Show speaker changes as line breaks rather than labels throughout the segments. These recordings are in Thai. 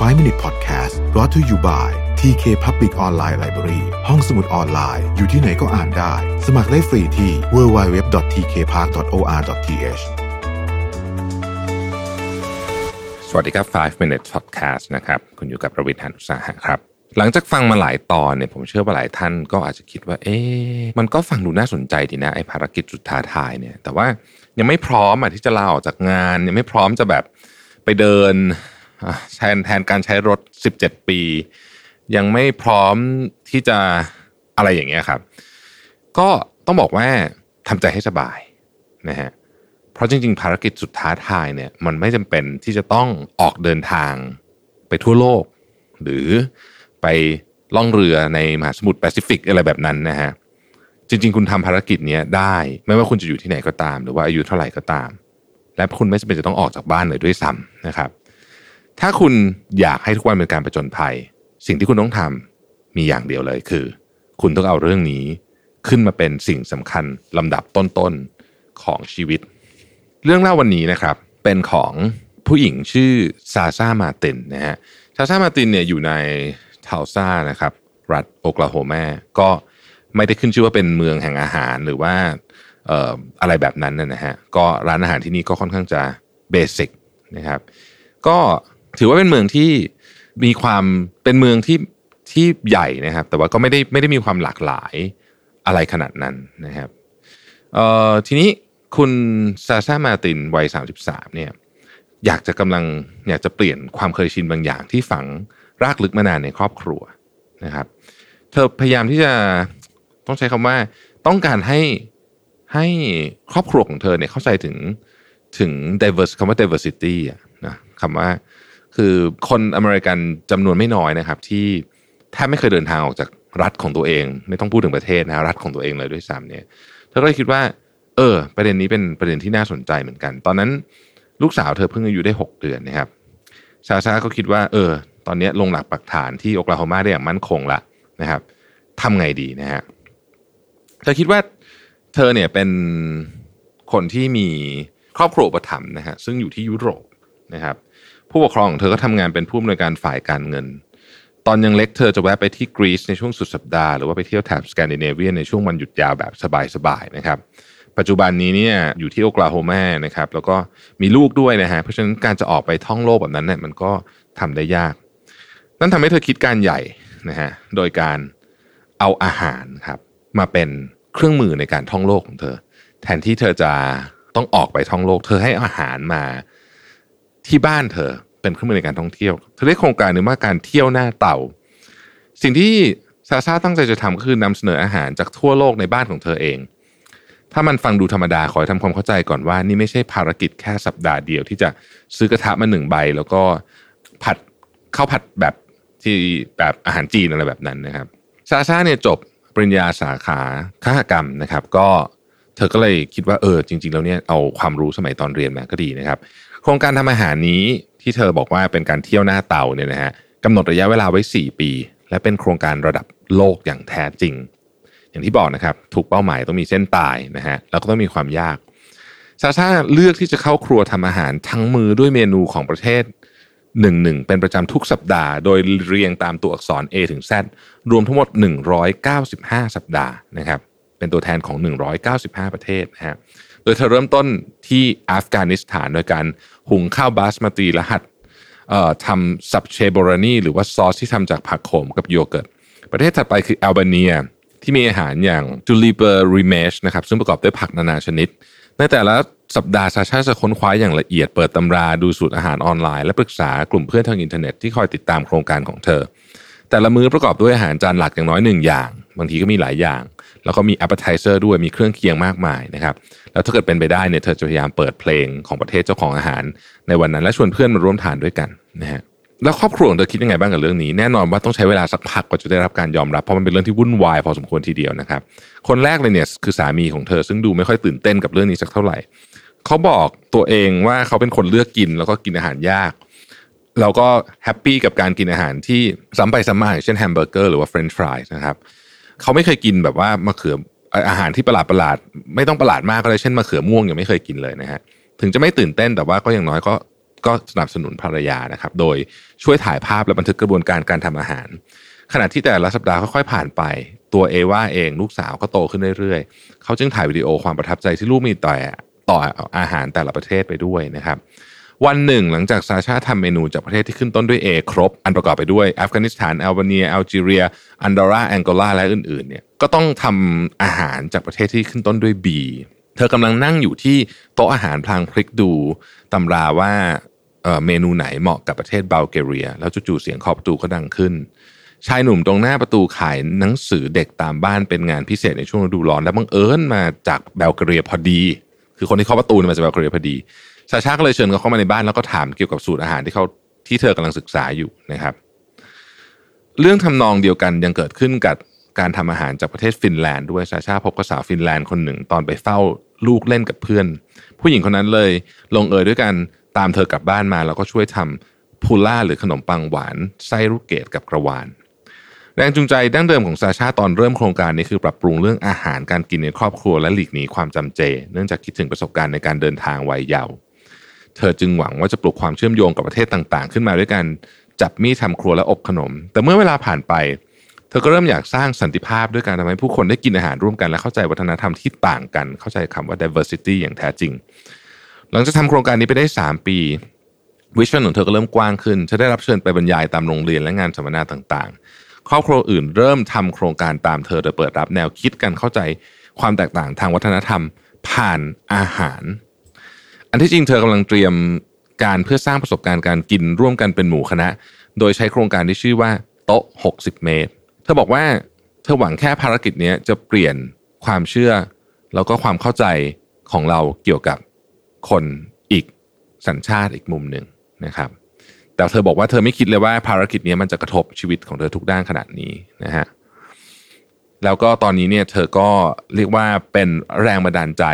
5 Minute Podcast brought to you by TK Public Online Library ห้องสมุดออนไลน์ อยู่ที่ไหนก็อ่านได้ สมัครได้ฟรีที่ www.tkpark.or.th
สวัสดีครับ 5 minute podcast นะครับ คุณอยู่กับประวิทยานุสาหะครับ หลังจากฟังมาหลายตอนเนี่ยผมเชื่อว่าหลายท่านก็อาจจะคิดว่า เอ๊ะมันก็ฟังดูน่าสนใจดีนะไอ้ภารกิจสุดท้าทายเนี่ย แต่ว่ายังไม่พร้อมอะที่จะลาออกจากงาน ยังไม่พร้อมจะแบบไปเดิน แทนแทนการใช้รถ 17 ปี ยังไม่พร้อมที่จะอะไรอย่างเงี้ยครับ ก็ต้องบอกว่าทำใจให้สบายนะฮะเพราะจริง ๆ ภารกิจสุดท้าทายเนี่ยมันไม่จำเป็นที่จะต้องออกเดินทางไปทั่วโลก หรือไปล่องเรือในมหาสมุทรแปซิฟิกอะไรแบบนั้นนะฮะจริง ๆ คุณทำภารกิจเนี้ยได้ ไม่ว่าคุณจะอยู่ที่ไหนก็ตาม หรือว่าอายุเท่าไหร่ก็ตาม และคุณไม่จำเป็นจะต้องออกจากบ้านเลยด้วยซ้ำนะครับ ถ้าคุณอยากให้ทุกวันเป็นการประจนภัย สิ่งที่คุณต้องทำมีอย่างเดียวเลยคือ คุณต้องเอาเรื่องนี้ขึ้นมาเป็นสิ่งสำคัญลำดับต้นๆของชีวิต เรื่องเล่าวันนี้นะครับเป็นของผู้หญิงชื่อซาซามาตินนะฮะซาซามาตินเนี่ยอยู่ในเทาซานะครับรัฐโอกลาโฮมาก็ไม่ได้ขึ้นชื่อว่าเป็นเมืองแห่งอาหารหรือว่าเอ่ออะไรแบบนั้นนะฮะก็ร้านอาหารที่นี่ก็ค่อนข้างจะเบสิกนะครับก็ ถือว่าเป็นเมืองที่มีความเป็นเมืองที่ที่ใหญ่นะครับ แต่ว่าก็ไม่ได้ไม่ได้มีความหลากหลายอะไรขนาดนั้นนะครับเอ่อทีนี้คุณซาซามาตินวัย33เนี่ยอยากจะกำลังอยากจะเปลี่ยนความเคยชินบางอย่างที่ฝังรากลึกมานานในครอบครัวนะครับ เธอพยายามที่จะต้องใช้คำว่าต้องการให้ให้ครอบครัวของเธอเนี่ยเข้าใจถึงถึง diverse คำว่า diversity อะนะคำว่า คือคนอเมริกันจำนวนไม่น้อยนะครับ ที่แทบไม่เคยเดินทางออกจากรัฐของตัวเอง ไม่ต้องพูดถึงประเทศนะรัฐของตัวเองเลยด้วยซ้ำเนี่ยเธอก็เลยคิดว่า เออ ประเด็นนี้เป็นประเด็นที่น่าสนใจเหมือนกัน ตอนนั้นลูกสาวเธอเพิ่งอายุได้ 6 เดือนนะครับซาซาก็คิดว่า เออ ตอนนี้ลงหลักปักฐานที่โอคลาโฮมาได้อย่างมั่นคงละนะครับทำไงดีนะฮะเธอคิดว่าเธอเนี่ยเป็นคนที่มีครอบครัวประถมนะฮะซึ่งอยู่ที่ยุโรปนะครับ ผู้ปกครองของเธอก็ทำงานเป็นผู้อำนวยการฝ่ายการเงิน ตอนยังเล็กเธอจะแวะไปที่กรีซในช่วงสุดสัปดาห์หรือว่าไปเที่ยวแถบสแกนดิเนเวียในช่วงวันหยุดยาวแบบสบายๆนะครับปัจจุบันนี้เนี่ยอยู่ที่โอกลาโฮมานะครับแล้วก็มีลูกด้วยนะฮะเพราะฉะนั้นการจะออกไปท่องโลกแบบนั้นเนี่ยมันก็ทำได้ยาก นั่นทำให้เธอคิดการใหญ่นะฮะโดยการเอาอาหารครับมาเป็นเครื่องมือในการท่องโลกของเธอ แทนที่เธอจะต้องออกไปท่องโลก เธอให้อาหารมา ที่บ้านเธอเป็นเครื่องมือในการท่องเที่ยว เธอเรียกโครงการหนึ่งว่าการเที่ยวหน้าเต่า สิ่งที่ซาซาตั้งใจจะทำก็คือนำเสนออาหารจากทั่วโลกในบ้านของเธอเอง ถ้ามันฟังดูธรรมดาขอให้ทำความเข้าใจก่อนว่า นี่ไม่ใช่ภารกิจแค่สัปดาห์เดียวที่จะซื้อกระทะมาหนึ่งใบ แล้วก็ผัดข้าวผัดแบบที่แบบอาหารจีนอะไรแบบนั้นนะครับซาซาเนี่ยจบปริญญาสาขาคหกรรมนะครับ ก็เธอก็เลยคิดว่าเออจริง ๆ แล้วเนี่ยเอาความรู้สมัยตอนเรียนมาก็ดีนะครับ โครงการทำอาหารนี้ที่เธอบอกว่าเป็นการเที่ยวหน้าเตาเนี่ยนะฮะกำหนดระยะเวลาไว้ 4 ปี และเป็นโครงการระดับโลกอย่างแท้จริง อย่างที่บอกนะครับ ถูกเป้าหมายต้องมีเส้นตายนะฮะแล้วก็ต้องมีความยากซาซาเลือกที่จะเข้าครัวทำอาหารทั้งมือด้วยเมนูของประเทศหนึ่งหนึ่งเป็นประจำทุกสัปดาห์ โดยเรียงตามตัวอักษร A ถึง Z รวมทั้งหมด 195 สัปดาห์นะครับ เป็นตัวแทนของ 195 ประเทศนะฮะโดยเธอเริ่มต้นที่อัฟกานิสถานโดยการหุงข้าวบาสมาตีและหัดเอ่อทำซับเชโบรานีหรือว่าซอสที่ทำจากผักโขมกับโยเกิร์ต ประเทศถัดไปคือแอลเบเนียที่มีอาหารอย่างจูลิเบอร์ริเมชนะครับซึ่งประกอบด้วยผักนานาชนิด ในแต่ละสัปดาห์ซาชาจะค้นคว้าอย่างละเอียดเปิดตำราดูสูตรอาหารออนไลน์และปรึกษากลุ่มเพื่อนทางอินเทอร์เน็ตที่คอยติดตามโครงการของเธอ แต่ละมื้อประกอบด้วยอาหารจานหลักอย่างน้อยหนึ่งอย่าง บางทีก็มีหลายอย่าง แล้วก็มี appetizer ด้วยมีเครื่องเคียงมากมายนะครับแล้วถ้าเกิดเป็นไปได้เนี่ยเธอจะพยายามเปิดเพลงของประเทศเจ้าของอาหาร ในวันนั้นและชวนเพื่อนมาร่วมทานด้วยกันนะฮะแล้วครอบครัวของเธอคิดยังไงบ้างกับเรื่องนี้ แน่นอนว่าต้องใช้เวลาสักพักกว่าจะได้รับการยอมรับเพราะมันเป็นเรื่องที่วุ่นวายพอสมควรทีเดียวนะครับคนแรกเลยเนี่ยคือสามีของเธอซึ่งดูไม่ค่อยตื่นเต้นกับเรื่องนี้สักเท่าไหร่เขาบอกตัวเองว่าเขาเป็นคนเลือกกินแล้วก็กินอาหารยากเราก็happy กับการกินอาหารที่ซ้ำไปซ้ำมาอย่างเช่นแฮมเบอร์เกอร์หรือว่าเฟรนช์ฟรายนะครับ เขาไม่เคยกินแบบว่ามะเขืออาหารที่ประหลาดประหลาดๆไม่ต้องประหลาดมากก็เลยเช่นมะเขือม่วงยังไม่เคยกินเลยนะฮะถึงจะไม่ตื่นเต้นแต่ว่าก็อย่างน้อยก็ก็สนับสนุนภรรยานะครับ โดยช่วยถ่ายภาพและบันทึกกระบวนการการทำอาหาร ขณะที่แต่ละสัปดาห์ค่อยๆผ่านไป ตัวเอวาเองลูกสาวก็โตขึ้นเรื่อยๆ เขาจึงถ่ายวิดีโอความประทับใจที่ลูกมีต่อต่ออาหารแต่ละประเทศไปด้วยนะครับ วันหนึ่งหลังจากซาชาทำเมนูจากประเทศที่ขึ้นต้นด้วย A ครบ อันประกอบไปด้วยอัฟกานิสถานแอลเบเนียแอลจีเรีย อันดอร่าแองโกลาและอื่นๆเนี่ยก็ต้องทำอาหารจากประเทศที่ขึ้นต้นด้วย B เธอกำลังนั่งอยู่ที่โต๊ะอาหารพลางพลิกดูตำราว่าเมนูไหนเหมาะกับประเทศบัลแกเรีย แล้วจู่ๆเสียงเคาะประตูก็ดังขึ้น ชายหนุ่มตรงหน้าประตูขายหนังสือเด็กตามบ้านเป็นงานพิเศษในช่วงฤดูร้อน และบังเอิญมาจากบัลแกเรียพอดี คือคนที่เคาะประตูมาจากบัลแกเรียพอดี ชาชาก็เลยเชิญเขาเข้ามาในบ้านแล้วก็ถามเกี่ยวกับสูตรอาหารที่เขาที่เธอกำลังศึกษาอยู่นะครับ เรื่องทำนองเดียวกันยังเกิดขึ้นกับการทำอาหารจากประเทศฟินแลนด์ด้วยชาชาพบกับสาวฟินแลนด์คนหนึ่ง ตอนไปเฝ้าลูกเล่นกับเพื่อน ผู้หญิงคนนั้นเลยลงเอยด้วยกันตามเธอกลับบ้านมา แล้วก็ช่วยทำพูล่าหรือขนมปังหวานไส้ลูกเกดกับกระวานแรงจูงใจดั้งเดิมของซาชาตอนเริ่มโครงการนี้คือปรับปรุงเรื่องอาหารการกินในครอบครัวและหลีกหนีความจำเจ เนื่องจากคิดถึงประสบการณ์ในการเดินทางวัยเยาว์ เธอจึงหวังว่าจะปลุกความเชื่อมโยงกับประเทศต่างๆ ขึ้นมาด้วยกันจับมีดทำครัวและอบขนม แต่เมื่อเวลาผ่านไป เธอก็เริ่มอยากสร้างสันติภาพด้วยการทำให้ผู้คนได้กินอาหารร่วมกันและเข้าใจวัฒนธรรมที่ต่างกัน เข้าใจคำว่า diversity อย่างแท้จริง หลังจากทำโครงการนี้ไปได้ 3 ปีวิชั่นของเธอก็เริ่มกว้างขึ้นเธอได้รับเชิญไปบรรยายตามโรงเรียนและงานสัมมนาต่างๆ ครอบครัวอื่นเริ่มทำโครงการตามเธอโดยเปิดรับแนวคิดกันเข้าใจความแตกต่างทางวัฒนธรรม ผ่านอาหาร อันที่จริงเธอกำลังเตรียมการเพื่อสร้างประสบการณ์การกินร่วมกันเป็นหมู่คณะ โดยใช้โครงการที่ชื่อว่าโต๊ะ 60 เมตร เธอบอกว่าเธอหวังแค่ภารกิจนี้จะเปลี่ยนความเชื่อ แล้วก็ความเข้าใจของเราเกี่ยวกับคนอีกสัญชาติอีกมุมหนึ่งนะครับ แต่เธอบอกว่าเธอไม่คิดเลยว่าภารกิจนี้มันจะกระทบชีวิตของเธอทุกด้านขนาดนี้นะฮะแล้วก็ตอนนี้เนี่ยเธอก็เรียกว่าเป็นแรงบันดาลใจ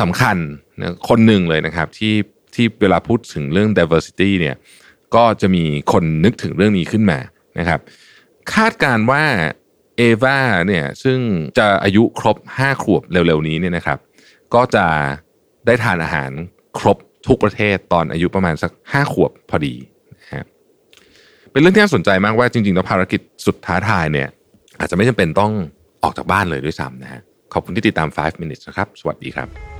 สำคัญนะคนหนึ่งเลยนะครับที่ที่เวลาพูดถึงเรื่อง diversity เนี่ยก็จะมีคนนึกถึงเรื่องนี้ขึ้นมานะครับ คาดการว่าเอวาเนี่ยซึ่งจะอายุครบ 5 ขวบเร็วๆนี้เนี่ยนะครับ ก็จะได้ทานอาหารครบทุกประเทศตอนอายุประมาณสัก 5 ขวบพอดีนะฮะเป็นเรื่องที่น่าสนใจมากว่าจริงๆแล้วภารกิจสุดท้าทายเนี่ย อาจจะไม่จำเป็นต้องออกจากบ้านเลยด้วยซ้ำนะฮะขอบคุณที่ติดตาม 5 minutes นะครับ สวัสดีครับ